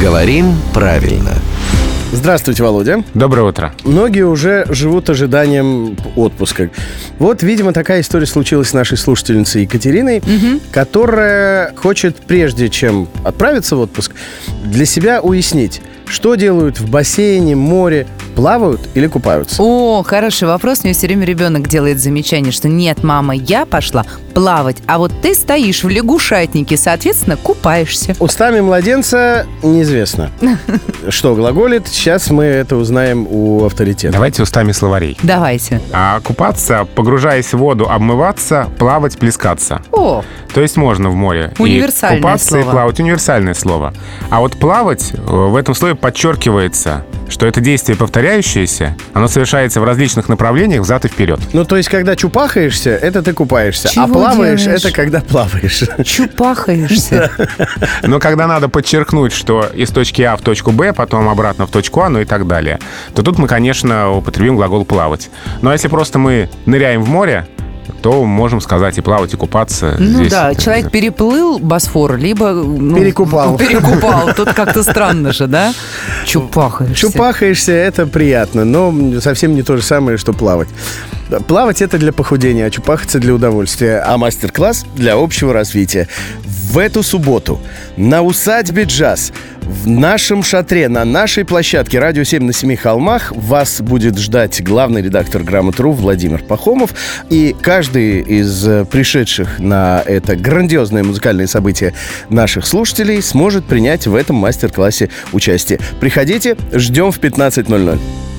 Говорим правильно. Здравствуйте, Володя. Доброе утро. Многие уже живут ожиданием отпуска. Вот, видимо, такая история случилась с нашей слушательницей Екатериной, которая хочет, прежде чем отправиться в отпуск, для себя уяснить, что делают в бассейне, море, плавают или купаются. О, хороший вопрос. Мне все время ребенок делает замечание, что нет, мама, я пошла плавать, а вот ты стоишь в лягушатнике, соответственно, купаешься. Устами младенца неизвестно, что глаголит. Сейчас мы это узнаем у авторитета. Давайте устами словарей. Давайте. А купаться, погружаясь в воду, обмываться, плавать, плескаться. О, То есть можно в море. Универсальное и купаться слово. и плавать. Универсальное слово. А вот плавать, э, в этом слове подчеркивается, что это действие повторяющееся, оно совершается в различных направлениях взад и вперед. Ну, то есть, когда чупахаешься, это ты купаешься. а Чего плаваешь, делаешь? это когда плаваешь. чупахаешься. Но когда надо подчеркнуть, что из точки А в точку Б, потом обратно в точку А, ну и так далее, то тут мы, конечно, употребим глагол «плавать». Но если просто мы ныряем в море, то можем сказать и плавать, и купаться. Ну Здесь да, человек переплыл Босфор, либо... ну, Перекупал. Перекупал. Тут как-то странно же, да? Чупахаешься. Чупахаешься, это приятно, но совсем не то же самое, что плавать. Плавать это для похудения, а чупахаться для удовольствия. А мастер-класс для общего развития. В эту субботу на усадьбе «Джаз» в нашем шатре, на нашей площадке «Радио 7 на семи холмах» вас будет ждать главный редактор «Грамотру» Владимир Пахомов. И каждый из э, пришедших на это грандиозное музыкальное событие наших слушателей сможет принять в этом мастер-классе участие. Приходите, ждем в 15.00.